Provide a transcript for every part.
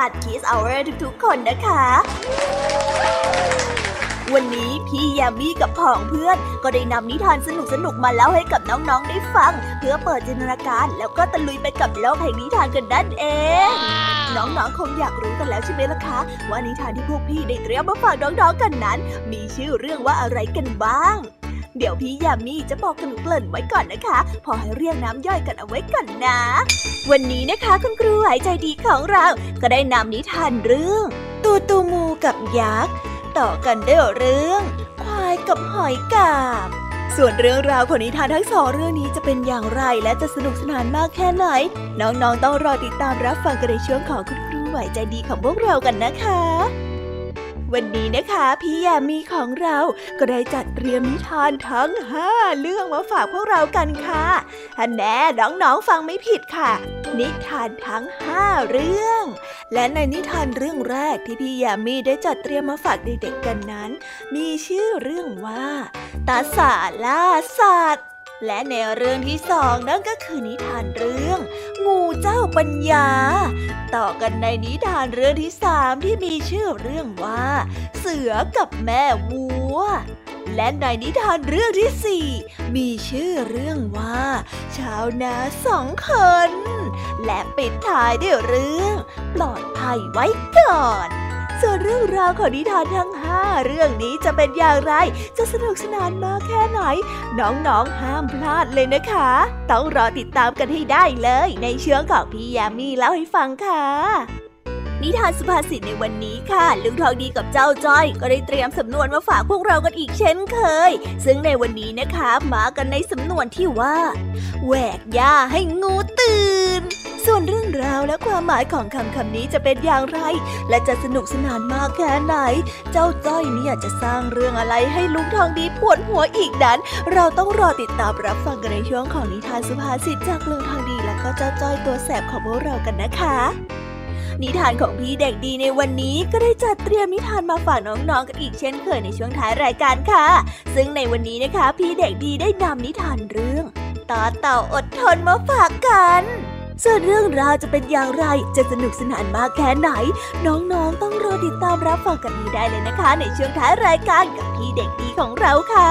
ๆชาวรายการ Kiss Hour ทุกๆคนนะคะ วันนี้พี่ยามีกับผองเพื่อนก็ได้นำนิทานสนุกๆมาเล่าให้กับน้องๆได้ฟัง เพื่อเปิดจินตนาการแล้วก็ตะลุยไปกับโลกแห่งนิทานกันนั่นเอง น้องๆคงอยากรู้กันแล้วใช่ไหมล่ะคะว่านิทานที่พวกพี่ได้เตรียมมาฝากน้องๆกันนั้น มีชื่อเรื่องว่าอะไรกันบ้าง เดี๋ยวพี่ยามีจะบอกกันเกลิ่นไว้ก่อนนะคะ พอให้เรียงน้ำย่อยกันเอาไว้ก่อนนะ วันนี้นะคะคุณครูหายใจดีของเรา ก็ได้นำนิทานเรื่อง ตูตูมูกับยักษ์ต่อกันด้วยเรื่อง ควายกับหอยกาบส่วนเรื่องราวของนิทานทั้งสองเรื่องนี้จะเป็นอย่างไรและจะสนุกสนานมากแค่ไหน น้องๆต้องรอติดตามรับฟังกันในช่วงของคุณครูไหวใจดีของพวกเรากันนะคะ วันนี้นะคะ พี่ยามีของเราก็ได้จัดเตรียมนิทานทั้งห้าเรื่องมาฝากพวกเรากันค่ะท่านแน่น้องๆฟังไม่ผิดค่ะ นิทานทั้งห้าเรื่อง และในนิทานเรื่องแรกที่พี่ยามีได้จัดเตรียมมาฝากเด็กๆกันนั้น มีชื่อเรื่องว่า ตาสาล่าสัตว์ และในเรื่องที่สองนั่นก็คือนิทานเรื่อง งูเจ้าปัญญา ต่อกันในนิทานเรื่องที่สามที่มีชื่อเรื่องว่า เสือกับแม่วัว และในนิทานเรื่องที่สี่มีชื่อเรื่องว่า ชาวนาสองคน และปิดท้ายด้วยเรื่อง ปลอดภัยไว้ก่อน ส่วนเรื่องราวของนิทานทั้งห้าเรื่องนี้จะเป็นอย่างไร จะสนุกสนานมากแค่ไหน น้องๆห้ามพลาดเลยนะคะ ต้องรอติดตามกันให้ได้เลย ในเชื้องของพี่ยามีเล่าให้ฟังค่ะ นิทานสุภาษิตในวันนี้ค่ะ ลุงทองดีกับเจ้าจ้อย ก็ได้เตรียมสำนวนมาฝากพวกเรากันอีกเช่นเคย ซึ่งในวันนี้นะคะมากันในสำนวนที่ว่าแหวกหญ้าให้งูตื่น ส่วนเรื่องราวและความหมายของคำคำนี้จะเป็นอย่างไร และจะสนุกสนานมากแค่ไหน เจ้าจ้อยเนี่ยจะสร้างเรื่องอะไรให้ลุงทองดีปวดหัวอีกนั้น เราต้องรอติดตามรับฟังกันในช่วงของนิทานสุภาษิตจากลุงทองดี และก็เจ้าจ้อยตัวแสบของพวกเรากันนะคะ นิทานของพี่เด็กดีในวันนี้ก็ได้จัดเตรียมนิทานมาฝากน้องๆกันอีกเช่นเคยในช่วงท้ายรายการค่ะ ซึ่งในวันนี้นะคะ พี่เด็กดีได้นำนิทานเรื่องตาเต่าอดทนมาฝากกันส่วนเรื่องราวจะเป็นอย่างไร จะสนุกสนานมากแค่ไหน น้องๆ ต้องรอติดตามรับฟังกันนี้ได้เลยนะคะ ในช่วงท้ายรายการกับพี่เด็กดีของเราค่ะ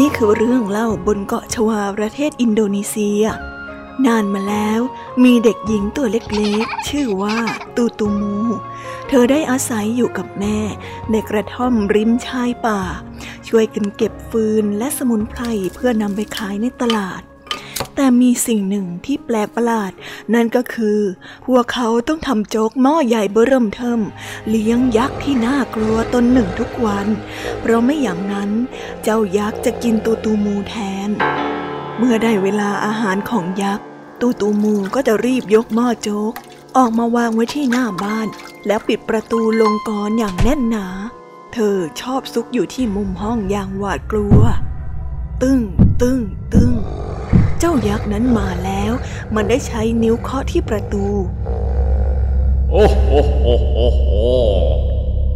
นี่คือเรื่องเล่าบนเกาะชวาประเทศอินโดนีเซีย นานมาแล้วมีเด็กหญิงตัวเล็กๆ ชื่อว่าตูตูมู เธอได้อาศัยอยู่กับแม่ ในกระท่อมริมชายป่า ช่วยกันเก็บฟืนและสมุนไพรเพื่อนำไปขายในตลาด แต่มีสิ่งหนึ่งที่แปลกประหลาด นั่นก็คือ พวกเขาต้องทำโจ๊กหม้อใหญ่เบิ่มเทิม เลี้ยงยักษ์ที่น่ากลัวตนหนึ่งทุกวัน เพราะไม่อย่างนั้นเจ้ายักษ์จะกินตูตูมูแทน เมื่อได้เวลาอาหารของยักษ์ ตูตูมูก็จะรีบยกหม้อโจ๊ก ออกมาวางไว้ที่หน้าบ้าน แล้วปิดประตูลงกรอนอย่างแน่นหนา เธอชอบซุกอยู่ที่มุมห้องอย่างหวาดกลัว ตึ้งตึ้งตึ้ง เจ้ายักษ์นั้นมาแล้ว มันได้ใช้นิ้วเคาะที่ประตู โอ้โหโอ้โห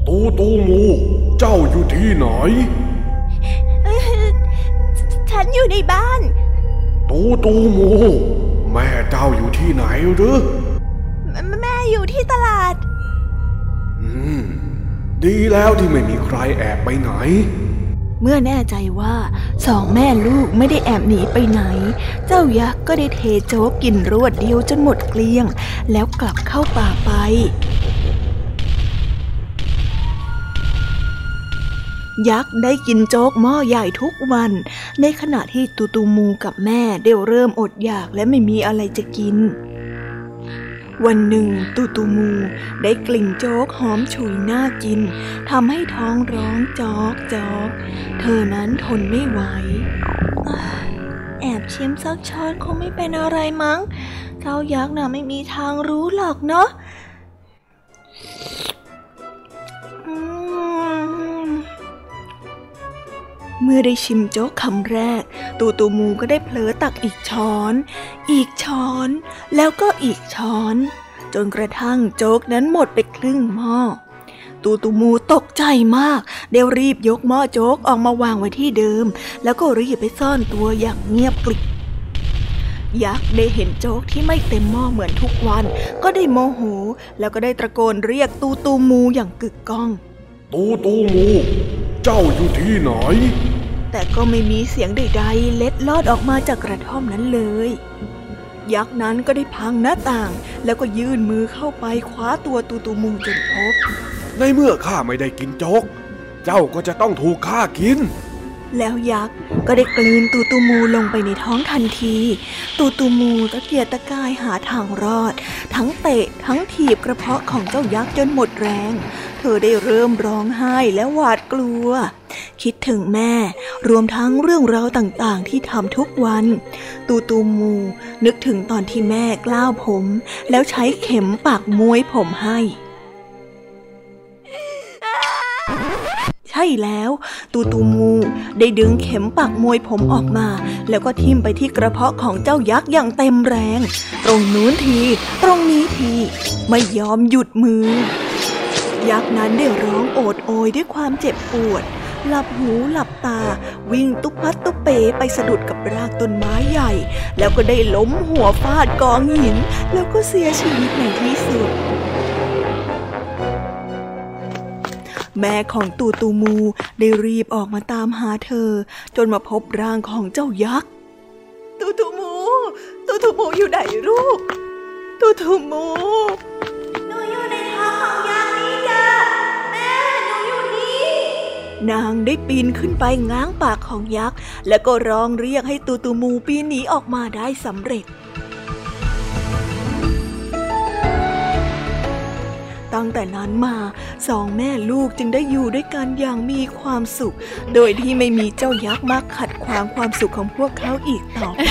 ตูตูมูเจ้าอยู่ที่ไหน ฉันอยู่ในบ้าน ตูตูมู แม่เจ้าอยู่ที่ไหนหรือ แม่อยู่ที่ตลาด อืม ดีแล้วที่ไม่มีใครแอบไปไหน เมื่อแน่ใจว่าสองแม่ลูกไม่ได้แอบหนีไปไหน เจ้ายักษ์ก็ได้เทโจ๊กกินรวดเดียวจนหมดเกลี้ยง แล้วกลับเข้าป่าไปยักษ์ได้กินโจ๊กหม้อใหญ่ทุกวัน ในขณะที่ตูตูมูกับแม่เดี๋ยวเริ่มอดอยากและไม่มีอะไรจะกิน วันหนึ่ง ตูตูมูได้กลิ่นโจ๊กหอมฉุยน่ากินทำให้ท้องร้องจอกจอก เธอนั้นทนไม่ไหวแอบชิมสักช้อนคงไม่เป็นอะไรมั้งเจ้ายักษ์น่ะไม่มีทางรู้หรอกเนาะ เมื่อได้ชิมโจ๊กคำแรก ตูตูมูก็ได้เผลอตักอีกช้อน อีกช้อน แล้วก็อีกช้อน จนกระทั่งโจ๊กนั้นหมดไปครึ่งหม้อ ตูตูมูตกใจมากเดี๋ยวรีบยกหม้อโจ๊กออกมาวางไว้ที่เดิม แล้วก็รีบไปซ่อนตัวอย่างเงียบกริบยักษ์ได้เห็นโจ๊กที่ไม่เต็มหม้อเหมือนทุกวัน ก็ได้โมโห แล้วก็ได้ตะโกนเรียกตูตูมูอย่างกึกก้อง ตูตูมู เจ้าอยู่ที่ไหน แต่ก็ไม่มีเสียงใดๆ เล็ดลอดออกมาจากกระท่อมนั้นเลย ยักษ์นั้นก็ได้พังหน้าต่าง แล้วก็ยื่นมือเข้าไปคว้าตัวตูตูมูจนพบ ในเมื่อข้าไม่ได้กินโจ๊ก เจ้าก็จะต้องถูกข้ากิน แล้วยักษ์ก็ได้กลืนตูตูมูลงไปในท้องทันที ตูตูมูตะเกียกตะกายหาทางรอด ทั้งเตะทั้งถีบกระเพาะของเจ้ายักษ์จนหมดแรง เธอได้เริ่มร้องไห้และหวาดกลัว คิดถึงแม่ รวมทั้งเรื่องราวต่างๆ ที่ทำทุกวัน ตูตูมู นึกถึงตอนที่แม่กล้าวผม แล้วใช้เข็มปากมวยผมให้ ใช่แล้ว ตูตูมูได้ดึงเข็มปักมวยผมออกมา แล้วก็ทิ่มไปที่กระเพาะของเจ้ายักษ์อย่างเต็มแรง ตรงนู้นที ตรงนี้ที ไม่ยอมหยุดมือ ยักษ์นั้นได้ร้องโอดโอยด้วยความเจ็บปวด หลับหูหลับตา วิ่งตุ๊บพัดตุ๊บเปไปสะดุดกับรากต้นไม้ใหญ่ แล้วก็ได้ล้มหัวฟาดกองหิน แล้วก็เสียชีวิตในที่สุด แม่ของตูตูมูได้รีบออกมาตามหาเธอ จนมาพบร่างของเจ้ายักษ์ ตูตูมู ตูตูมูอยู่ไหนลูก ตูตูมูหนูอยู่ในท้องของยักษ์นี่จ้ะแม่หนูอยู่นี่ นางได้ปีนขึ้นไปง้างปากของยักษ์ แล้วก็ร้องเรียกให้ตูตูมูปีนหนีออกมาได้สำเร็จ ตั้งแต่นั้นมาสองแม่ลูกจึงได้อยู่ด้วยกันอย่างมีความสุข โดยที่ไม่มีเจ้ายักษ์มาขัดขวางความสุขของพวกเขาอีกต่อไป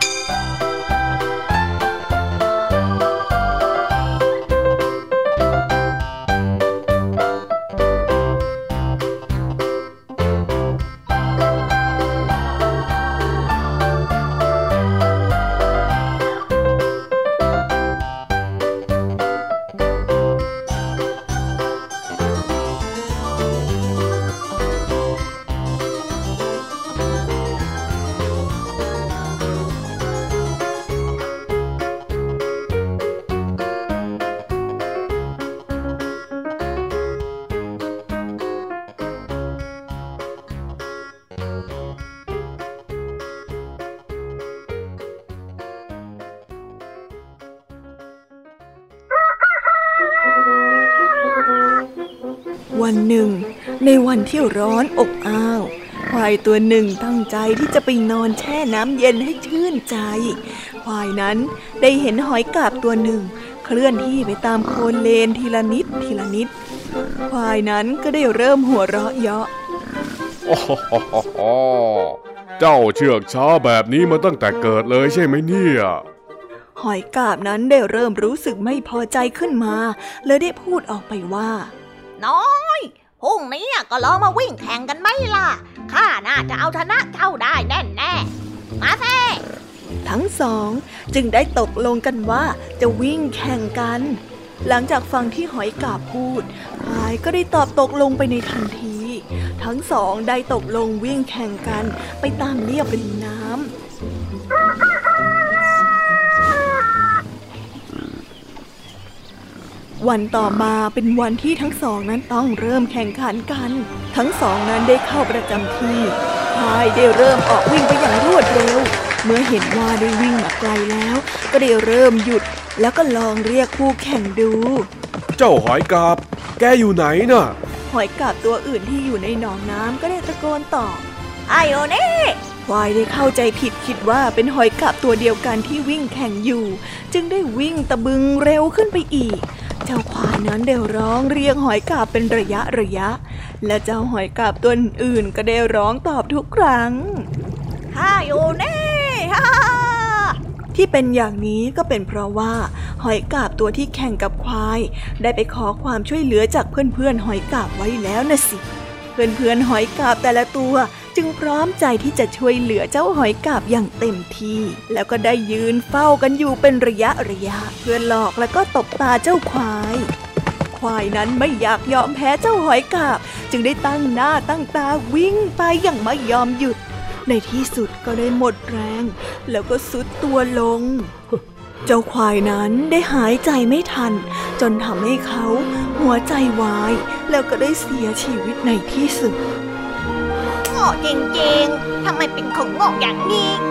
วันหนึ่ง ในวันที่ร้อนอบอ้าวควายตัวหนึ่งตั้งใจที่จะไปนอนแช่น้ำเย็นให้ชื่นใจ ควายนั้นได้เห็นหอยกาบตัวหนึ่ง เคลื่อนที่ไปตามโคลนเลนทีละนิดทีละนิด ควายนั้นก็ได้เริ่มหัวเราะเยาะโอ้โหโหโหโหเจ้าเชือกช้าแบบนี้มาตั้งแต่เกิดเลยใช่ไหมเนี่ยหอยกาบนั้นได้เริ่มรู้สึกไม่พอใจขึ้นมาเลยได้พูดออกไปว่า น้อยพรุ่งนี้ก็ลองมาวิ่งแข่งกันไหมล่ะ ข้าน่าจะเอาชนะเจ้าได้แน่แน่ๆมาเซทั้งสองจึงได้ตกลงกันว่าจะวิ่งแข่งกัน หลังจากฟังที่หอยกาบพูดพายก็ได้ตอบตกลงไปในทันที ทั้งสองได้ตกลงวิ่งแข่งกันไปตามเรียบริมน้ำ วันต่อมาเป็นวันที่ทั้งสองนั้นต้องเริ่มแข่งขันกัน ทั้งสองนั้นได้เข้าประจำที่พายได้เริ่มออกวิ่งไปอย่างรวดเร็ว เมื่อเห็นว่าได้วิ่งมาไกลแล้ว ก็ได้เริ่มหยุด แล้วก็ลองเรียกคู่แข่งดู เจ้าหอยกาบ แกอยู่ไหนน่ะ หอยกาบตัวอื่นที่อยู่ในหนองน้ำก็ได้ตะโกนตอบไอโอเน่ควายได้เข้าใจผิดคิดว่าเป็นหอยกาบตัวเดียวกันที่วิ่งแข่งอยู่ จึงได้วิ่งตะบึงเร็วขึ้นไปอีกเจ้าควาย นั้นได้ร้องเรียกหอยกาบเป็นระยะระยะ และเจ้าหอยกาบตัวอื่นก็ได้ร้องตอบทุกครั้งฮ่าอยู่นี่ฮ่าที่เป็นอย่างนี้ก็เป็นเพราะว่า หอยกาบตัวที่แข่งกับควาย ได้ไปขอความช่วยเหลือจากเพื่อนๆหอยกาบไว้แล้วนะสิ เพื่อนๆหอยกาบแต่ละตัวจึงพร้อมใจที่จะช่วยเหลือเจ้าหอยกาบอย่างเต็มที่ แล้วก็ได้ยืนเฝ้ากันอยู่เป็นระยะระยะ เพื่อหลอกแล้วก็ตบตาเจ้าควาย ควายนั้นไม่อยากยอมแพ้เจ้าหอยกาบ จึงได้ตั้งหน้าตั้งตาวิ่งไปอย่างไม่ยอมหยุด ในที่สุดก็ได้หมดแรง แล้วก็สุดตัวลง เจ้าควายนั้นได้หายใจไม่ทัน จนทำให้เขาหัวใจวาย แล้วก็ได้เสียชีวิตในที่สุดโง่จริงๆทำไมเป็นคนโง่อย่างนี้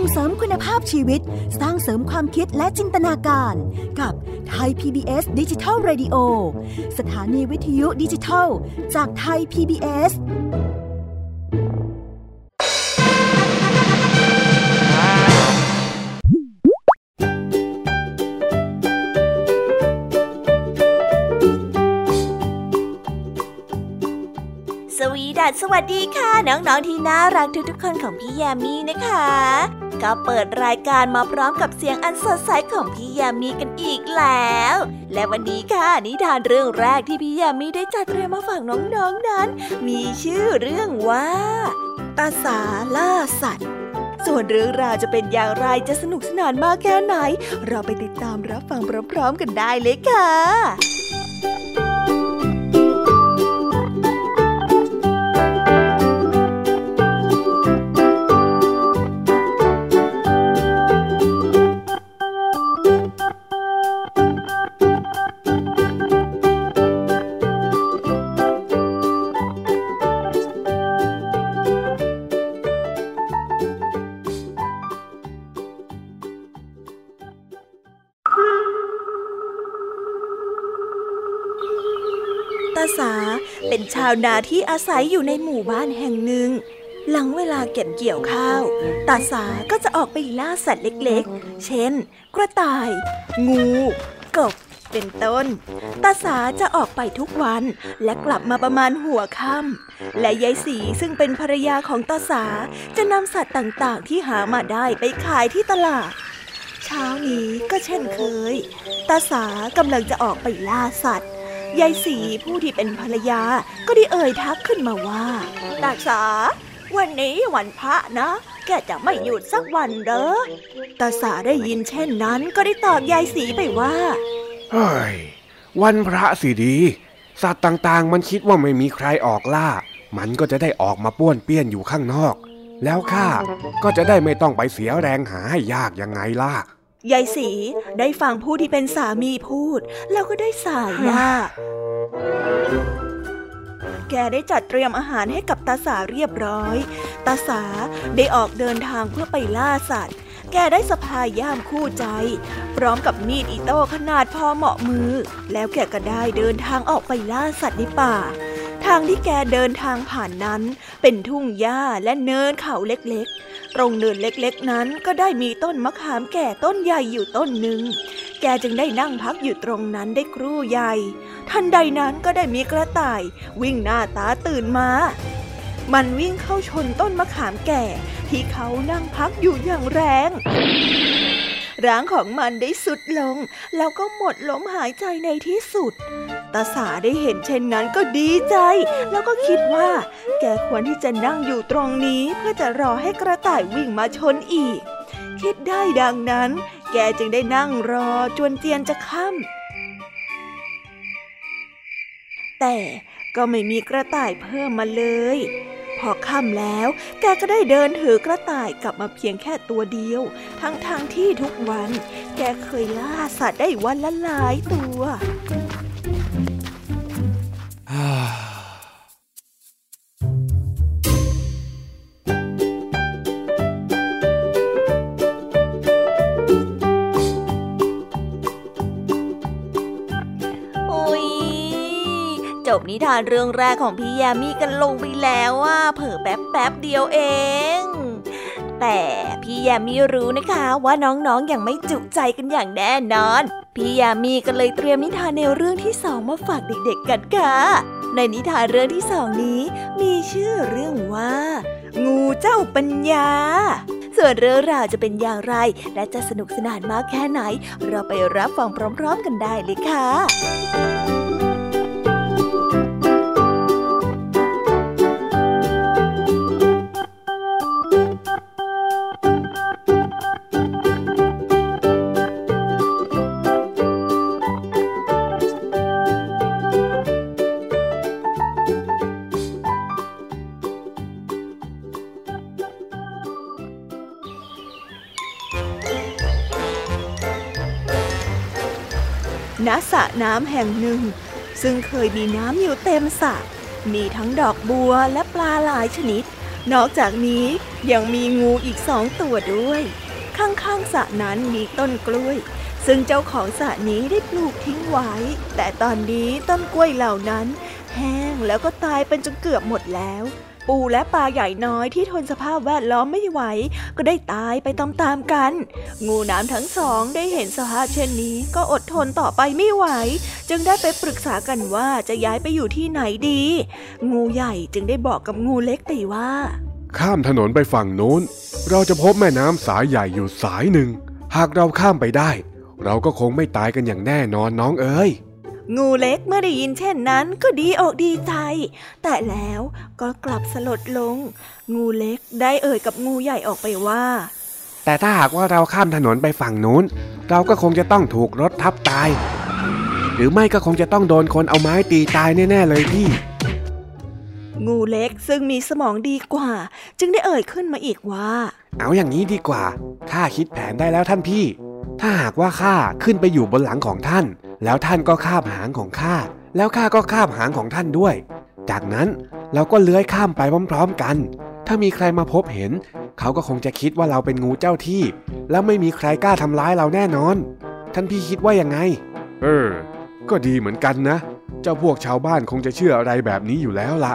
ส่งเสริมคุณภาพชีวิต สร้างเสริมความคิดและจินตนาการ กับไทย PBS ดิจิทัล Radio สถานีวิทยุดิจิทัล จากไทย PBS สสวัสดีค่ะ น้องๆที่น่ารักทุกๆคนของพี่แยามีนะคะ ก็เปิดรายการมาพร้อมกับเสียงอันสดใสของพี่ยามีกันอีกแล้ว และวันนี้ค่ะนิทานเรื่องแรกที่พี่ยามีได้จัดเตรียมมาฝากน้องๆนนั้น มีชื่อเรื่องว่าตาสาล่าสัตว์ส่วนเรื่องราวจะเป็นอย่างไรจะสนุกสนานมากแค่ไหน เราไปติดตามรับฟังพร้อมๆกันได้เลยค่ะาวนาที่อาศัยอยู่ในหมู่บ้านแห่งหนึ่ง หลังเวลาเก็บเกี่ยวข้าว ตาสาก็จะออกไปล่าสัตว์เล็กๆ เช่น กระต่าย งู กบ เป็นต้น ตาสาจะออกไปทุกวันและกลับมาประมาณหัวค่ำ และยายสีซึ่งเป็นภรรยาของตาสาจะนำสัตว์ต่างๆ ที่หามาได้ไปขายที่ตลาดเช้านี้ก็เช่นเคย ตาสากำลังจะออกไปล่าสัตว์ ยายสีผู้ที่เป็นภรรยาก็ได้เอ่ยทักขึ้นมาว่าตาสา วันนี้วันพระนะ แกจะไม่หยุดสักวันเหรอตาสาได้ยินเช่นนั้นก็ได้ตอบยายสีไปว่าเฮ้ยวันพระสิดี สัตว์ต่างๆ มันคิดว่าไม่มีใครออกล่า มันก็จะได้ออกมาป้วนเปี้ยนอยู่ข้างนอก แล้วข้าก็จะได้ไม่ต้องไปเสียแรงหาให้ยากยังไงล่ะ ยายสีได้ฟังผู้ที่เป็นสามีพูด แล้วก็ได้สายหน้าแกได้จัดเตรียมอาหารให้กับตาสาเรียบร้อย ตาสาได้ออกเดินทางเพื่อไปล่าสัตว์ แกได้สะพายย่ามคู่ใจ พร้อมกับมีดอิโต้ขนาดพอเหมาะมือ แล้วแกก็ได้เดินทางออกไปล่าสัตว์ในป่า ทางที่แกเดินทางผ่านนั้น เป็นทุ่งหญ้าและเนินเขาเล็กๆ ตรงเนินเล็กๆ นั้นก็ได้มีต้นมะขามแก่ต้นใหญ่อยู่ต้นหนึ่ง แกจึงได้นั่งพักอยู่ตรงนั้นได้ครู่ใหญ่ ทันใดนั้นก็ได้มีกระต่าย วิ่งหน้าตาตื่นมา มันวิ่งเข้าชนต้นมะขามแก่ ที่เขานั่งพักอยู่อย่างแรง ร่างของมันได้สุดลง แล้วก็หมดลมหายใจในที่สุด ตาสาได้เห็นเช่นนั้นก็ดีใจ แล้วก็คิดว่า แกควรที่จะนั่งอยู่ตรงนี้เพื่อจะรอให้กระต่ายวิ่งมาชนอีก คิดได้ดังนั้น แกจึงได้นั่งรอจนเจียนจะค่ำแต่ก็ไม่มีกระต่ายเพิ่มมาเลย พอค่ำแล้ว แกก็ได้เดินถือกระต่ายกลับมาเพียงแค่ตัวเดียว ทั้งๆทที่ทุกวัน แกเคยล่าสัตว์ได้วันละหลายตัว บนิทานเรื่องแรกของพี่ยามีกันลงไปแล้วว่าเผลอแป๊บแป๊บเดียวเอง แต่พี่ยามีรู้นะคะว่าน้องๆออย่างไม่จุใจกันอย่างแน่นอน พี่ยามีก็เลยเตรียมนิทานในวเรื่องที่สองมาฝากเด็กๆกันค่ะ ในนิทานเรื่องที่สองนี้ มีชื่อเรื่องว่า งูเจ้าปัญญาส่วนเรื่องราวจะเป็นอย่างไร และจะสนุกสนานมากแค่ไหน เราไปรับฟังพร้อม ๆ กันได้เลยค่ะ ณสระน้ำแห่งหนึ่ง ซึ่งเคยมีน้ำอยู่เต็มสระมีทั้งดอกบัวและปลาหลายชนิด นอกจากนี้ยังมีงูอีกสองตัวด้วย ข้างๆสระนั้นมีต้นกล้วย ซึ่งเจ้าของสระนี้ได้ปลูกทิ้งไว้ แต่ตอนนี้ต้นกล้วยเหล่านั้น แห้งแล้วก็ตายเป็นจนเกือบหมดแล้ว ปูและปลาใหญ่น้อยที่ทนสภาพแวดล้อมไม่ไหว ก็ได้ตายไปตามๆกัน งูน้ำทั้งสองได้เห็นสภาพเช่นนี้ ก็อดทนต่อไปไม่ไหว จึงได้ไปปรึกษากันว่าจะย้ายไปอยู่ที่ไหนดี งูใหญ่จึงได้บอกกับงูเล็กไปว่า ข้ามถนนไปฝั่งโน้น เราจะพบแม่น้ำสายใหญ่อยู่สายหนึ่ง หากเราข้ามไปได้ เราก็คงไม่ตายกันอย่างแน่นอนน้องเอ๋ย งูเล็กเมื่อได้ยินเช่นนั้นก็ดีอกดีใจ แต่แล้วก็กลับสลดลง งูเล็กได้เอ่ยกับงูใหญ่ออกไปว่า แต่ถ้าหากว่าเราข้ามถนนไปฝั่งนู้น เราก็คงจะต้องถูกรถทับตาย หรือไม่ก็คงจะต้องโดนคนเอาไม้ตีตายแน่ๆเลยพี่ งูเล็กซึ่งมีสมองดีกว่า จึงได้เอ่ยขึ้นมาอีกว่า เอาอย่างนี้ดีกว่าข้าคิดแผนได้แล้วท่านพี่ ถ้าหากว่าข้าขึ้นไปอยู่บนหลังของท่าน แล้วท่านก็คาบหางของข้าแล้วข้าก็คาบหางของท่านด้วย จากนั้นเราก็เลื้อยข้ามไปพร้อมๆกัน ถ้ามีใครมาพบเห็น เขาก็คงจะคิดว่าเราเป็นงูเจ้าที่ แล้วไม่มีใครกล้าทำร้ายเราแน่นอน ท่านพี่คิดว่ายังไง เออ ก็ดีเหมือนกันนะ เจ้าพวกชาวบ้านคงจะเชื่ออะไรแบบนี้อยู่แล้วละ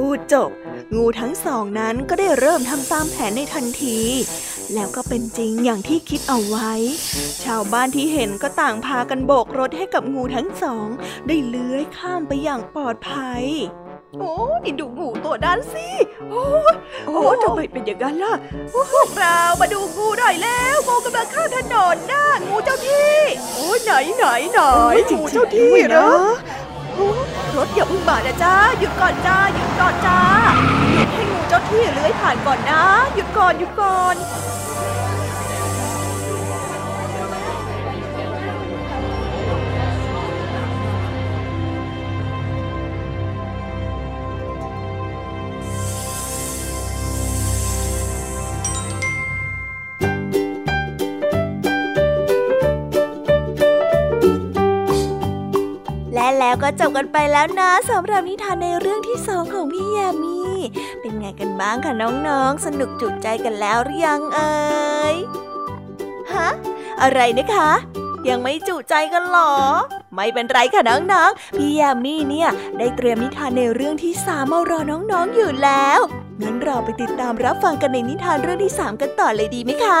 พูดจบ งูทั้งสองนั้นก็ได้เริ่มทำตามแผนในทันที แล้วก็เป็นจริงอย่างที่คิดเอาไว้ ชาวบ้านที่เห็นก็ต่างพากันโบกรถให้กับงูทั้งสอง ได้เลื้อยข้ามไปอย่างปลอดภัยโอ้ยดูงูตัวนั้นสิ โอ้โอ้ทำไมเป็นอย่างนั้นล่ะ พวกเรามาดูงูหน่อยแล้ว งูกำลังข้ามถนนนะงูเจ้าที่ โอ้ยไหนไหนไหนงูเจ้าที่เหรอ รถอย่าเพิ่งบานะจ้าหยุดก่อนจ้าหยุดก่อนจ้าหยุดให้งูเจ้าที่เลื้อยผ่านก่อนนะ หยุดก่อนหยุดก่อน แล้วก็จบกันไปแล้วนะสำหรับนิทานในเรื่องที่สองของพี่ยามี เป็นไงกันบ้างคะน้องๆ สนุกจุใจกันแล้วหรือยังเอ่ยฮะอะไรนะคะ ยังไม่จุใจกันหรอ ไม่เป็นไรค่ะน้องๆ พี่ยามีเนี่ย ได้เตรียมนิทานในเรื่องที่สามมารอน้องๆอยู่แล้ว งั้นเราไปติดตามรับฟังกันในนิทานเรื่องที่สามกันต่อเลยดีไหมคะ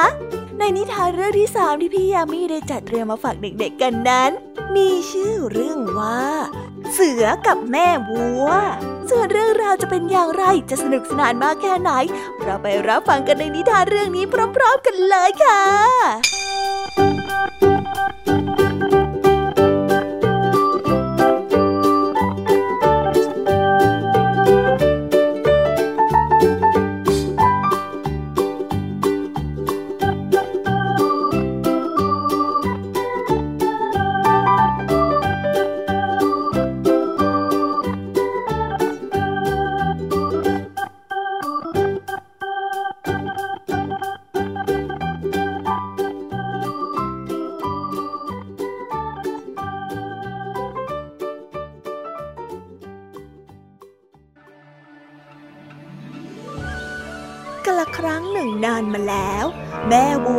ในนิทานเรื่องที่สามที่พี่ยามีได้จัดเตรียมมาฝากเด็กๆกันนั้น มีชื่อเรื่องว่า เสือกับแม่วัว ส่วนเรื่องราวจะเป็นอย่างไรจะสนุกสนานมากแค่ไหน เราไปรับฟังกันในนิทานเรื่องนี้พร้อม ๆ กันเลยค่ะ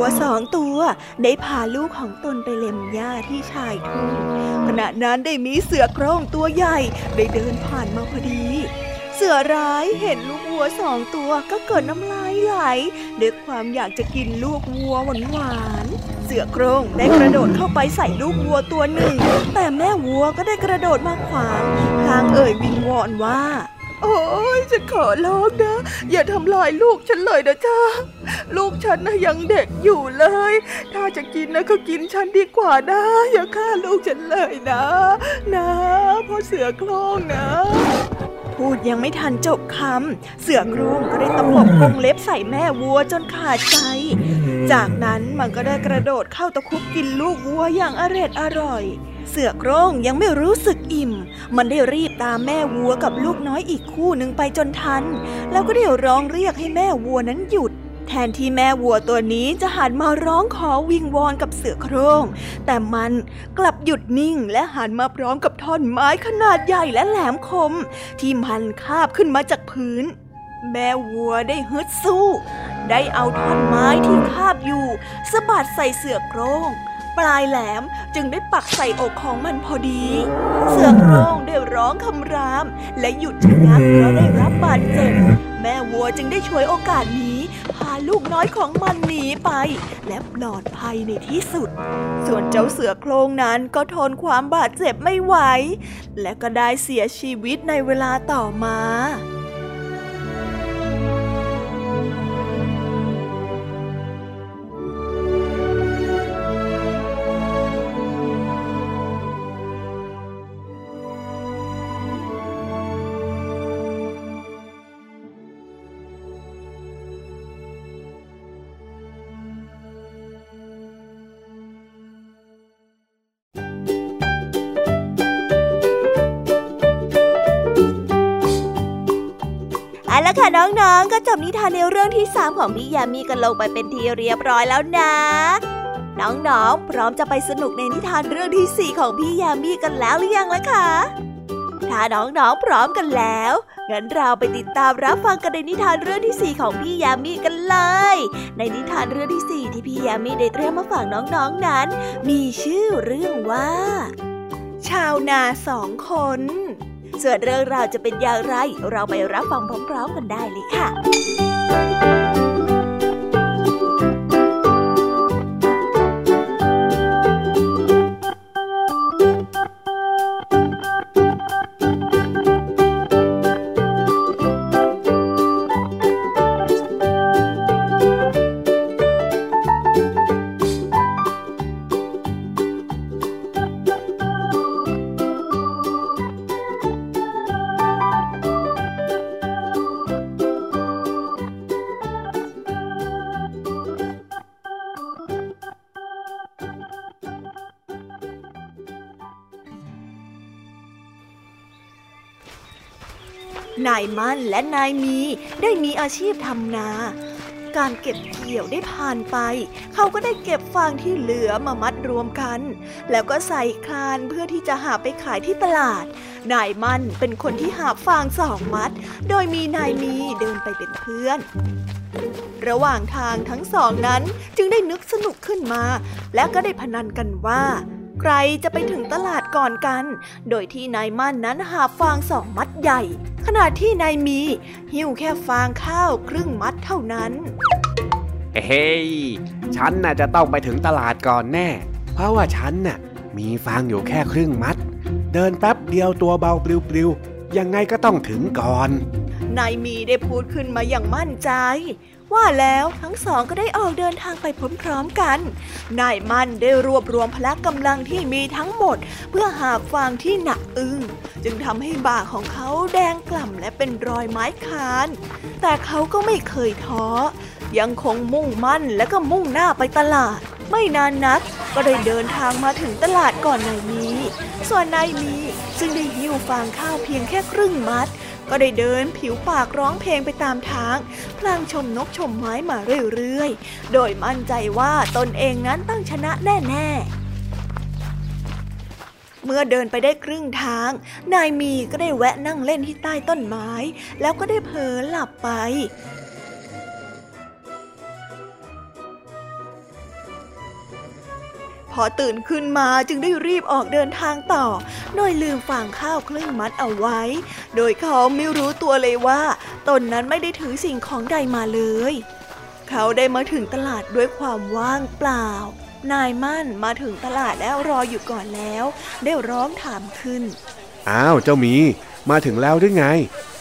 วัวสองตัวได้พาลูกของตนไปเล็มหญ้าที่ชายทุ่งขณะนั้นได้มีเสือโคร่งตัวใหญ่ได้เดินผ่านมาพอดี เสือร้ายเห็นลูกวัวสองตัวก็เกิดน้ำลายไหลด้วยความอยากจะกินลูกวัวหวานหวานเสือโคร่งได้กระโดดเข้าไปใส่ลูกวัวตัวหนึ่ง แต่แม่วัวก็ได้กระโดดมาขวางพลางเอ่ยวิงวอนว่า โอ้ยฉันขอร้องนะ อย่าทำลายลูกฉันเลยนะจ้า ลูกฉันนะยังเด็กอยู่เลย ถ้าจะกินนะก็กินฉันดีกว่านะ อย่าฆ่าลูกฉันเลยนะ นะพ่อเสือโคร่งนะ พูดยังไม่ทันจบคำเสือโคร่งก็ได้ตำบกงเล็บใส่แม่วัวจนขาดใจ จากนั้นมันก็ได้กระโดดเข้าตะคุบกินลูกวัวอย่างอร็ดอร่อยเสือโคร่งยังไม่รู้สึกอิ่ม มันได้รีบตามแม่วัวกับลูกน้อยอีกคู่หนึ่งไปจนทัน แล้วก็ได้ร้องเรียกให้แม่วัวนั้นหยุด แทนที่แม่วัวตัวนี้จะหันมาร้องขอวิงวอนกับเสือโคร่ง แต่มันกลับหยุดนิ่งและหันมาพร้อมกับท่อนไม้ขนาดใหญ่และแหลมคม ที่มันคาบขึ้นมาจากพื้น แม่วัวได้ฮึดสู้ ได้เอาท่อนไม้ที่คาบอยู่สะบัดใส่เสือโคร่งปลายแหลมจึงได้ปักใส่อกของมันพอดี เสือโคร่งได้ร้องคำราม และหยุดชะงักเพราะได้รับบาดเจ็บ แม่วัวจึงได้ช่วยโอกาสนี้ พาลูกน้อยของมันหนีไป และปลอดภัยในที่สุด ส่วนเจ้าเสือโครงนั้นก็ทนความบาดเจ็บไม่ไหว และก็ได้เสียชีวิตในเวลาต่อมา ก็จบนิทานในเรื่องที่ 3 ของพี่ยามีกันลงไปเป็นที่เรียบร้อยแล้วนะน้องๆ พร้อมจะไปสนุกในนิทานเรื่องที่ 4 ของพี่ยามีกันแล้วหรือยังล่ะคะ ถ้าน้องๆ พร้อมกันแล้ว งั้นเราไปติดตามรับฟังกันในนิทานเรื่องที่ 4 ของพี่ยามีกันเลย ในนิทานเรื่องที่ 4 ที่พี่ยามีได้เตรียมมาฝากน้องๆนนั้น มีชื่อเรื่องว่า ชาวนาสองคน ส่วนเรื่องราวจะเป็นอย่างไร เราไปรับฟังพร้อมๆกันได้เลยค่ะายมั่นและนายมีได้มีอาชีพทำนา การเก็บเกี่ยวได้ผ่านไป เขาก็ได้เก็บฟางที่เหลือมามัดรวมกัน แล้วก็ใส่คลานเพื่อที่จะหาไปขายที่ตลาด นายมั่นเป็นคนที่หาฟางสองมัด โดยมีนายมีเดินไปเป็นเพื่อนระหว่างทางทั้งสองนั้นจึงได้นึกสนุกขึ้นมา และก็ได้พนันกันว่า ใครจะไปถึงตลาดก่อนกัน โดยที่นายมั่นนั้นหาฟางสองมัดใหญ่ ขณะที่นายมี หิ้วแค่ฟางข้าวครึ่งมัดเท่านั้น เฮ้ยฉันน่ะจะต้องไปถึงตลาดก่อนแน่ เพราะว่าฉันน่ะมีฟางอยู่แค่ครึ่งมัด เดินแป๊บเดียวตัวเบาปลิวๆยังไงก็ต้องถึงก่อนนายมีได้พูดขึ้นมาอย่างมั่นใจ ว่าแล้วทั้งสองก็ได้ออกเดินทางไปพร้อมๆกัน นายมั่นได้รวบรวมพละกำลังที่มีทั้งหมด เพื่อหาฟางที่หนักอึ้งจึงทำให้บ่าของเขาแดงกล่ำและเป็นรอยไม้คาน แต่เขาก็ไม่เคยท้อ ยังคงมุ่งมั่นและก็มุ่งหน้าไปตลาด ไม่นานนักก็ได้เดินทางมาถึงตลาดก่อนนายมี ส่วนนายมีซึ่งได้หิ้วฟางข้าวเพียงแค่ครึ่งมัด ก็ได้เดินผิวปากร้องเพลงไปตามทาง พลางชมนกชมไม้มาเรื่อยๆ โดยมั่นใจว่าตนเองนั้นต้องชนะแน่ๆเมื่อเดินไปได้ครึ่งทาง นายมีก็ได้แวะนั่งเล่นที่ใต้ต้นไม้ แล้วก็ได้เผลอหลับไป พอตื่นขึ้นมาจึงได้รีบออกเดินทางต่อ โดยลืมฟางข้าวครึ่งมัดเอาไว้ โดยเขาไม่รู้ตัวเลยว่า ตนนั้นไม่ได้ถือสิ่งของใดมาเลย เขาได้มาถึงตลาดด้วยความว่างเปล่า นายมั่นมาถึงตลาดแล้วรออยู่ก่อนแล้ว ได้ร้องถามขึ้น อ้าวเจ้าหมี มาถึงแล้วหรือไง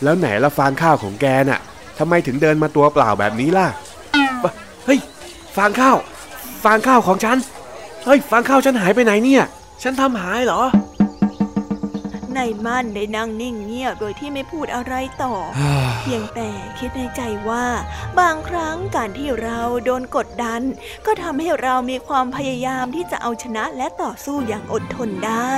แล้วไหนละฟางข้าวของแกน่ะทำไมถึงเดินมาตัวเปล่าแบบนี้ล่ะบะเฮ้ย ฟางข้าว ฟางข้าวของฉัน เฮ้ยฟางข้าวฉันหายไปไหนเนี่ย ฉันทำหายเหรอ นายมั่นได้นั่งนิ่งเงียบโดยที่ไม่พูดอะไรต่อ เพียงแต่คิดในใจว่า บางครั้งการที่เราโดนกดดัน ก็ทำให้เรามีความพยายามที่จะเอาชนะและต่อสู้อย่างอดทนได้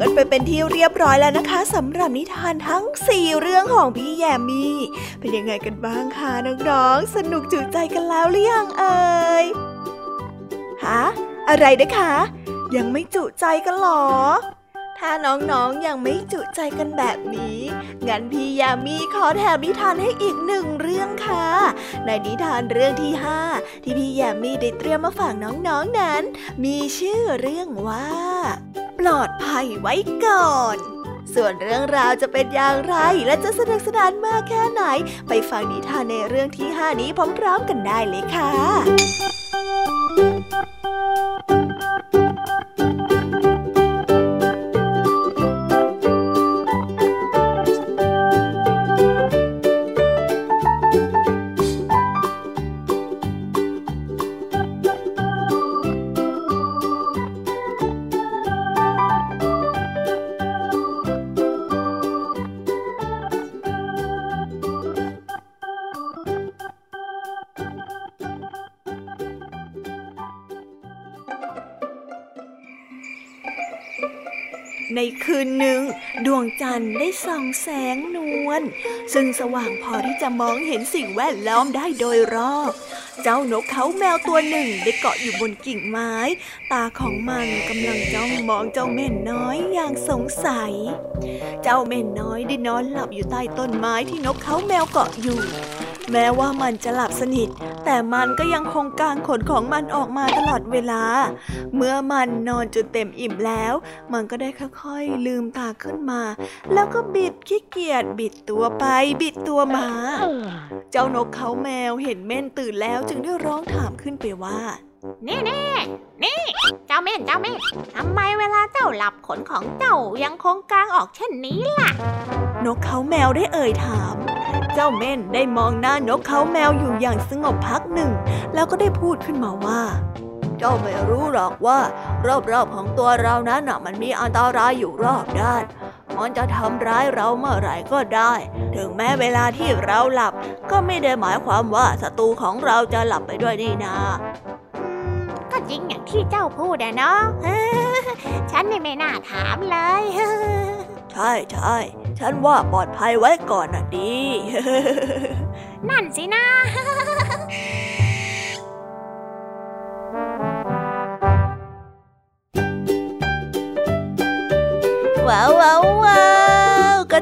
กันไปเป็นที่เรียบร้อยแล้วนะคะสำหรับนิทานทั้ง 4 เรื่องของพี่แยมมี่เป็นยังไงกันบ้างคะน้องๆสนุกจุใจกันแล้วหรือยังเอ่ยฮะอะไรนะคะ ยังไม่จุใจกันหรอ ถ้าน้องๆยังไม่จุใจกันแบบนี้ งั้นพี่ยามีขอแถมนิทานให้อีกหนึ่งเรื่องค่ะ ในนิทานเรื่องที่ 5 ที่พี่ยามีได้เตรียมมาฝากน้องๆนนั้น มีชื่อเรื่องว่า ปลอดภัยไว้ก่อน ส่วนเรื่องราวจะเป็นอย่างไรและจะสนุกสนานมากแค่ไหน ไปฟังนิทานในเรื่องที่ 5 นี้พร้อมๆกันได้เลยค่ะ วงจันทร์ได้ส่องแสงนวลซึ่งสว่างพอที่จะมองเห็นสิ่งแวดล้อมได้โดยรอบ เจ้านกเขาแมวตัวหนึ่งได้เกาะอยู่บนกิ่งไม้ ตาของมันกำลังจ้องมองเจ้าเม่นน้อยอย่างสงสัย เจ้าเม่นน้อยได้นอนหลับอยู่ใต้ต้นไม้ที่นกเขาแมวเกาะอยู่ แม้ว่ามันจะหลับสนิท แต่มันก็ยังคงกางขนของมันออกมาตลอดเวลา เมื่อมันนอนจนเต็มอิ่มแล้ว มันก็ได้ค่อยๆลืมตาขึ้นมา แล้วก็บิดขี้เกียจบิดตัวไป บิดตัวมา เจ้านกเขาแมวเห็นเม่นตื่นแล้วจึงได้ร้องถามขึ้นไปว่านี่นี่นี่ เจ้าเม่นเจ้าเม่นทำไมเวลาเจ้าหลับขนของเจ้ายังคงกางออกเช่นนี้ล่ะ นกเขาแมวได้เอ่ยถามเจ้าเม่นได้มองหน้านกเขาแมวอยู่อย่างสงบพักหนึ่ง แล้วก็ได้พูดขึ้นมาว่า เจ้าไม่รู้หรอกว่า รอบๆของตัวเรานั้นน่ะมันมีอันตรายอยู่รอบด้านมันจะทำร้ายเราเมื่อไหร่ก็ได้ ถึงแม้เวลาที่เราหลับ ก็ไม่ได้หมายความว่าศัตรูของเราจะหลับไปด้วยนี่นาก็จริงอย่างที่เจ้าพูดอะเนาะฉันนี่ไม่น่าถามเลย ใช่ใช่ ฉันว่าปลอดภัยไว้ก่อนน่ะดี นั่นสินะว้าวว้าวว้าวก็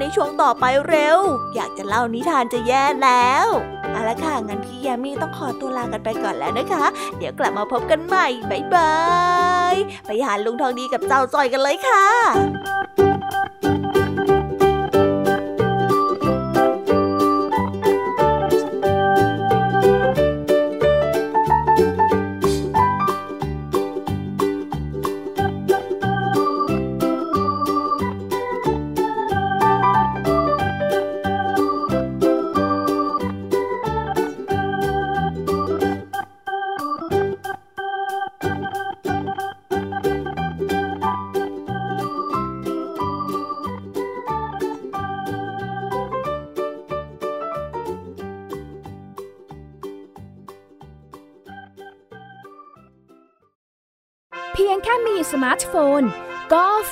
ในช่วงต่อไปเร็ว อยากจะเล่านิทานจะแย่แล้วเอาละค่ะงั้นพี่ยามีต้องขอตัวลากันไปก่อนแล้วนะคะ เดี๋ยวกลับมาพบกันใหม่บ๊ายบาย ไปหาลุงทองดีกับเจ้าจอยกันเลยค่ะ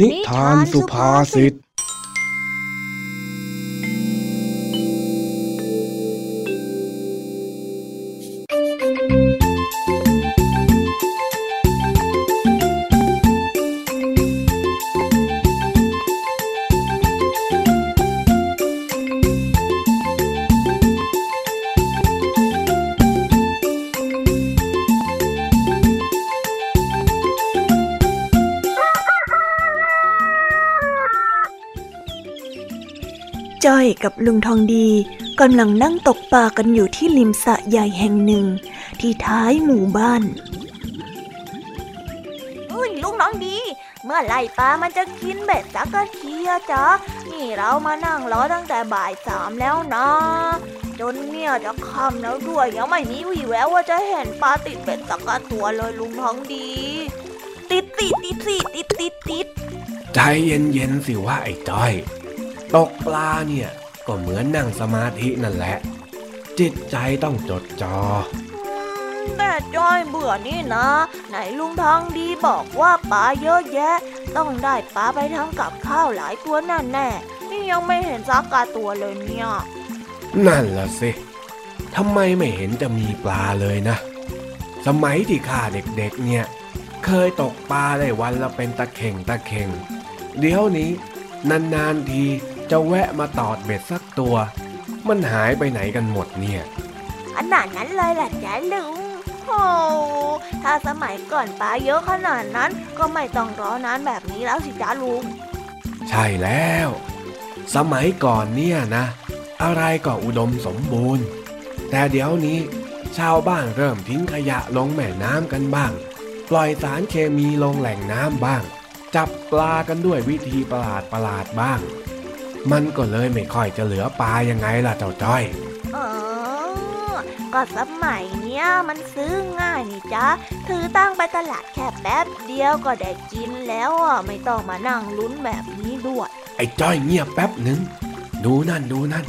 นิทานสุภาษิต จ้อยกับลุงทองดีกำลังนั่งตกปลากันอยู่ที่ริมสระใหญ่แห่งหนึ่ง ที่ท้ายหมู่บ้านอุ้ยลุงน้องดี เมื่อไหร่ปลามันจะกินเบ็ดสักกะทีอะจ๊ะนี่เรามานั่งรอตั้งแต่บ่ายสามแล้วนะจนเนี่ยจะค่ำแล้วด้วยยังไม่มีวี่แววว่าจะเห็นปลาติดเบ็ดสักกะตัวเลยลุงท้องดี ติดติดติดติดติดติดติดใจเย็นๆสิว่าไอ้จ้อย ตกปลาเนี่ยก็เหมือนนั่งสมาธินั่นแหละ จิตใจต้องจดจอแต่จ้อยเบื่อนี่นะ ไหนลุงทองดีบอกว่าปลาเยอะแยะ ต้องได้ปลาไปทำกับข้าวหลายตัวแน่แน่ๆนี่ยังไม่เห็นสักกะตัวเลยเนี่ยนั่นละสิทำไมไม่เห็นจะมีปลาเลยนะ สมัยที่ข้าเด็กๆเนี่ย เคยตกปลาได้วันละเป็นตะเข่งตะเข่ง เดี๋ยวนี้ นานๆที จะแวะมาตอดเบ็ดสักตัว มันหายไปไหนกันหมดเนี่ยขนาดนั้นเลยแหละจ๊ะลุงโอ้ถ้าสมัยก่อนปลาเยอะขนาดนั้น ก็ไม่ต้องรอนานแบบนี้แล้วสิจ๊ะลุง ใช่แล้ว สมัยก่อนเนี่ยนะ อะไรก็อุดมสมบูรณ์ แต่เดี๋ยวนี้ ชาวบ้านเริ่มทิ้งขยะลงแม่น้ำกันบ้าง ปล่อยสารเคมีลงแหล่งน้ำบ้าง จับปลากันด้วยวิธีประหลาดประหลาดบ้าง มันก็เลยไม่ค่อยจะเหลือปลายังไงล่ะเจ้าจ้อยอ๋อก็สมัยเนี้ยมันซื้อง่ายนี่จ๊ะถือตั้งไปตลาดแค่แป๊บเดียวก็ได้กินแล้วอะไม่ต้องมานั่งลุ้นแบบนี้ด้วย ไอ้จ้อยเงียบแป๊บหนึ่งดูนั่นดูนั่น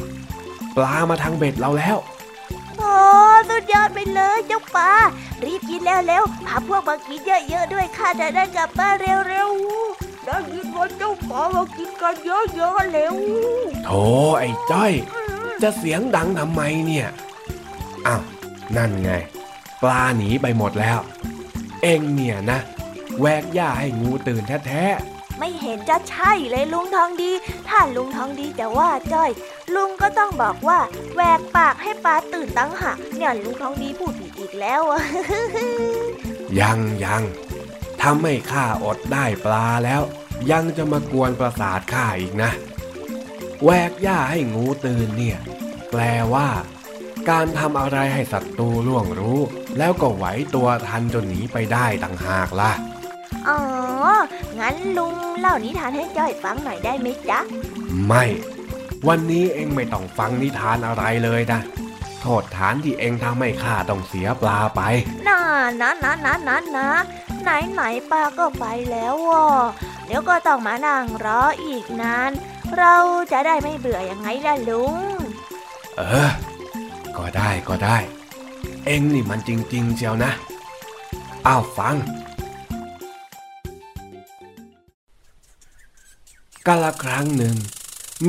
ปลามาทางเบ็ดเราแล้วโอ้สุดยอดไปเลยเจ้าปลารีบกินแล้วเร็วพาพวกมากินเยอะๆด้วยข้าจะได้กลับบ้านเร็วๆ ได้ยินว่าเจ้าปลามากินกันเยอะๆเร็วโถไอ้จ้อย จะเสียงดังทำไมเนี่ยอ้าวนั่นไง ปลาหนีไปหมดแล้ว เองเนี่ยนะ แวกหญ้าให้งูตื่นแท้ๆไม่เห็นจะใช่เลยลุงทองดี ถ้าลุงทองดีจะว่าจ้อย ลุงก็ต้องบอกว่าแหวกปากให้ปลาตื่นตั้งหากเนี่ยลุงทองดีพูดผิดอีกแล้วอะยังยัง ทำให้ข้าอดได้ปลาแล้ว ยังจะมากวนประสาทข้าอีกนะ แวกหญ้าให้งูตื่นเนี่ย แปลว่า การทำอะไรให้ศัตรูล่วงรู้ แล้วก็ไหวตัวทันจนหนีไปได้ต่างหากล่ะ อ๋อ งั้นลุงเล่านิทานให้จ้อยฟังหน่อยได้ไหมจ๊ะ ไม่ วันนี้เองไม่ต้องฟังนิทานอะไรเลยนะโทษฐานที่เองทำให้ข้าต้องเสียปลาไป น่านะนะนะนะนะ ไหนไหนปลาก็ไปแล้วอะเดี๋ยวก็ต้องมานั่งรออีกนาน เราจะได้ไม่เบื่อยังไงล่ะลุง เออ ก็ได้ก็ได้ เองนี่มันจริง ๆเชียวนะ อ้าวฟังกาละครั้งหนึ่ง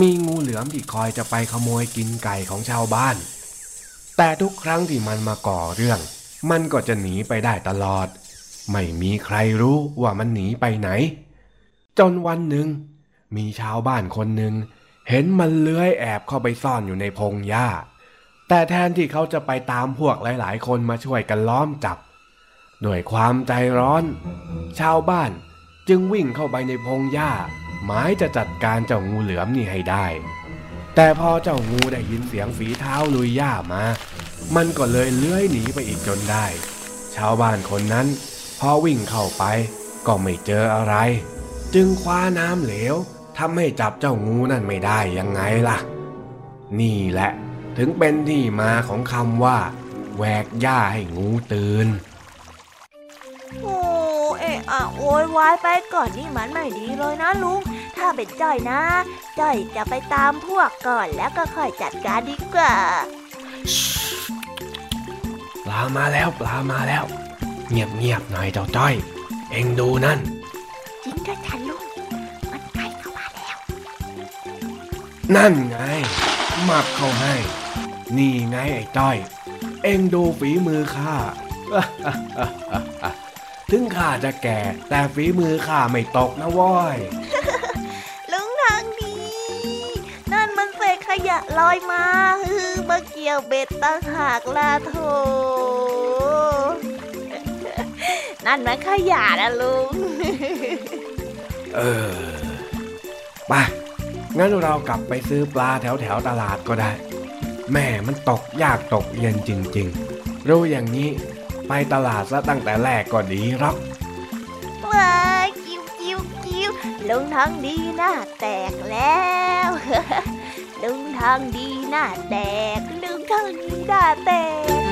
มีงูเหลือมที่คอยจะไปขโมยกินไก่ของชาวบ้าน แต่ทุกครั้งที่มันมาก่อเรื่อง มันก็จะหนีไปได้ตลอด ไม่มีใครรู้ว่ามันหนีไปไหน จนวันหนึ่ง มีชาวบ้านคนหนึ่งเห็นมันเลื้อยแอบเข้าไปซ่อนอยู่ในพงหญ้า แต่แทนที่เขาจะไปตามพวกหลาย ๆ คนมาช่วยกันล้อมจับ ด้วยความใจร้อน ชาวบ้านจึงวิ่งเข้าไปในพงหญ้า หมายจะจัดการเจ้างูเหลือมนี่ให้ได้ แต่พอเจ้างูได้ยินเสียงฝีเท้าลุยหญ้ามา มันก็เลยเลื้อยหนีไปอีกจนได้ ชาวบ้านคนนั้น พอวิ่งเข้าไปก็ไม่เจออะไร จึงคว้าน้ำเหลวทำให้จับเจ้างูนั่นไม่ได้ยังไงล่ะ นี่แหละถึงเป็นที่มาของคำว่าแหวกหญ้าให้งูตื่นโอ้เอะอะโวยวายไปก่อนนี่มันไม่ดีเลยนะลุง ถ้าเป็นจ้อยนะ จ้อยจะไปตามพวกก่อนแล้วก็ค่อยจัดการดีกว่า ปลามาแล้วปลามาแล้ว เงียบเงียบๆหน่อยเจ้าจ้อย เอ็งดูนั่น จริงด้วยจ้ะลุงมันใกล้เข้ามาแล้ว นั่นไงหมับเข้าให้ นี่ไงไอ้จ้อย เอ็งดูฝีมือข้า ถึงข้าจะแก่แต่ฝีมือข้าไม่ตกนะเว้ยลุงทางนี้ นั่นมันเศษขยะลอยมาฮือมาเกี่ยวเบ็ดตั้งหากลาโถ นั่นมันขยะนะลุง เออไปงั้นเรากลับไปซื้อปลาแถวแถวๆตลาดก็ได้ แม่มันตกยากตกเย็นจริง ๆ รู้อย่างนี้ไปตลาดซะตั้งแต่แรกก็ดีหรอกว้ายกิ้วกิ้วกิ้วลุงทองดีหน้าแตกแล้วลุงทองดีหน้าแตกลุงทองดีหน้าแตก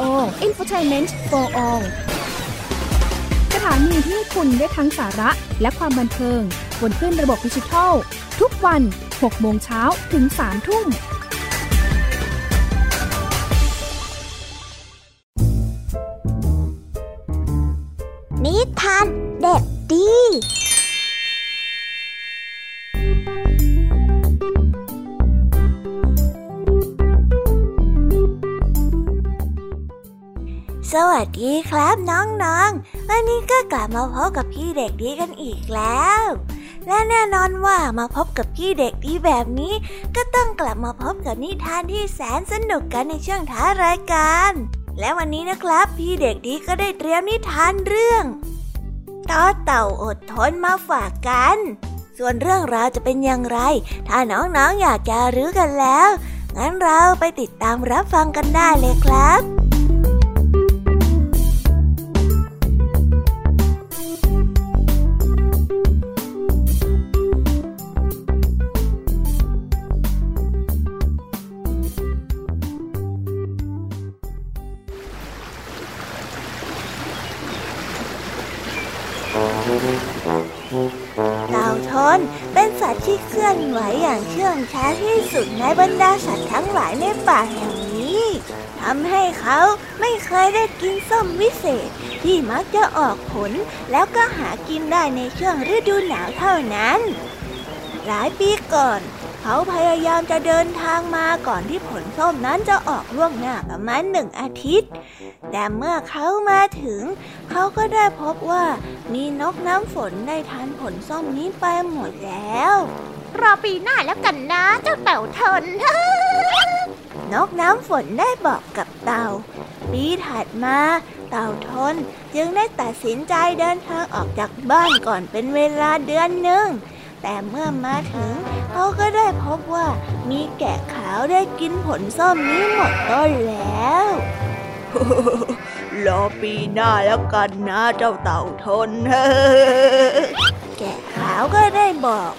จิทัล Radio Infotainment for All สถานีที่คุณได้ทั้งสาระและความบันเทิงบนขึ้นระบบดิจิทัล ทุกวัน 6 โมงเช้าถึง 3 ทุ่ม ดีครับน้องๆ วันนี้ก็กลับมาพบกับพี่เด็กดีกันอีกแล้ว และแน่นอนว่ามาพบกับพี่เด็กดีแบบนี้ ก็ต้องกลับมาพบกับนิทานที่แสนสนุกกันในช่วงท้ารายการ และวันนี้นะครับ พี่เด็กดีก็ได้เตรียมนิทานเรื่องต่อเต่าอดทนมาฝากกัน ส่วนเรื่องราวจะเป็นอย่างไร ถ้าน้องๆออยากจะรู้กันแล้ว งั้นเราไปติดตามรับฟังกันได้เลยครับ อย่างเชื่องช้าที่สุดในบรรดาสัตว์ทั้งหลายในป่าแห่งนี้ทำให้เขาไม่เคยได้กินส้มวิเศษ ที่มักจะออกผลแล้วก็หากินได้ในช่วงฤดูหนาวเท่านั้น หลายปีก่อน เขาพยายามจะเดินทางมาก่อนที่ผลส้มนั้นจะออกล่วงหน้าประมาณหนึ่งอาทิตย์ แต่เมื่อเขามาถึง เขาก็ได้พบว่ามีนกน้ำฝนได้ทานผลส้มนี้ไปหมดแล้ว รอปีหน้าแล้วกันนะ เจ้าเต่าทน นกน้ำฝนได้บอกกับเต่า ปีถัดมา เต่าทนจึงได้ตัดสินใจเดินทางออกจากบ้านก่อนเป็นเวลาเดือนหนึ่งแต่เมื่อมาถึงเขาก็ได้พบว่ามีแกะขาวได้กินผลส้มนี้หมดต้นแล้วรอปีหน้าแล้วกันนะเจ้าเต่าทนแกะขาวก็ได้บอก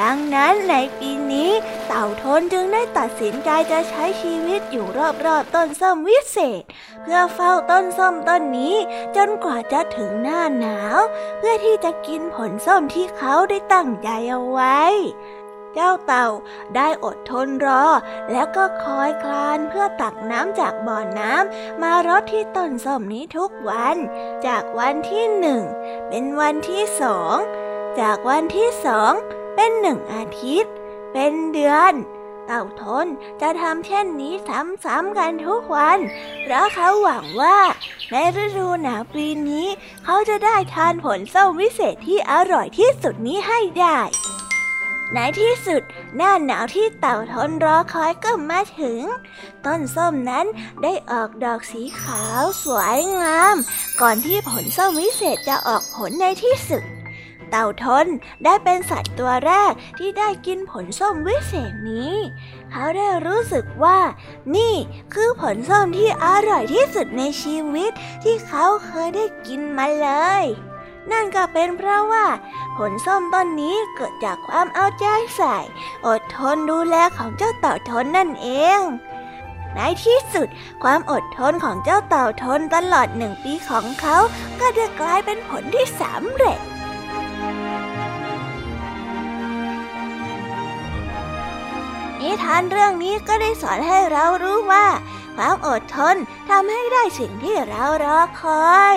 ดังนั้นในปีนี้ เต่าทนจึงได้ตัดสินใจจะใช้ชีวิตอยู่รอบๆต้นส้มวิเศษ เพื่อเฝ้าต้นส้มต้นนี้ จนกว่าจะถึงหน้าหนาว เพื่อที่จะกินผลส้มที่เขาได้ตั้งใจเอาไว้ เจ้าเต่าได้อดทนรอ แล้วก็คอยคลานเพื่อตักน้ำจากบ่อน้ำมารดที่ต้นส้มนี้ทุกวัน จากวันที่หนึ่งเป็นวันที่สองจากวันที่สอง เป็นหนึ่งอาทิตย์ เป็นเดือน เต่าทนจะทำเช่นนี้ซ้ำๆกันทุกวัน เพราะเขาหวังว่าในฤดูหนาวปีนี้ เขาจะได้ทานผลส้มวิเศษที่อร่อยที่สุดนี้ให้ได้ในที่สุดหน้าหนาวที่เต่าทนรอคอยก็มาถึง ต้นส้มนั้นได้ออกดอกสีขาวสวยงาม ก่อนที่ผลส้มวิเศษจะออกผลในที่สุด เต่าทนได้เป็นสัตว์ตัวแรกที่ได้กินผลส้มวิเศษนี้ เขาได้รู้สึกว่า นี่คือผลส้มที่อร่อยที่สุดในชีวิตที่เขาเคยได้กินมาเลย นั่นก็เป็นเพราะว่า ผลส้มต้นนี้เกิดจากความเอาใจใส่ อดทนดูแลของเจ้าเต่าทนนั่นเองในที่สุดความอดทนของเจ้าเต่าทนตลอดหนึ่งปีของเขา ก็ได้กลายเป็นผลที่สำเร็จ นิทานเรื่องนี้ก็ได้สอนให้เรารู้ว่า ความอดทนทำให้ได้สิ่งที่เรารอคอย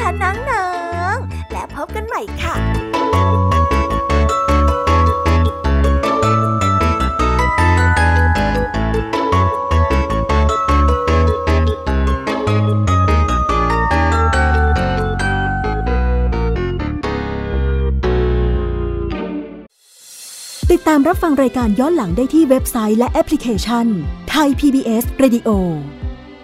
คะน้องๆ และพบกันใหม่ค่ะติดตามรับฟังรายการย้อนหลังได้ที่เว็บไซต์และแอปพลิเคชันไทย PBS Radio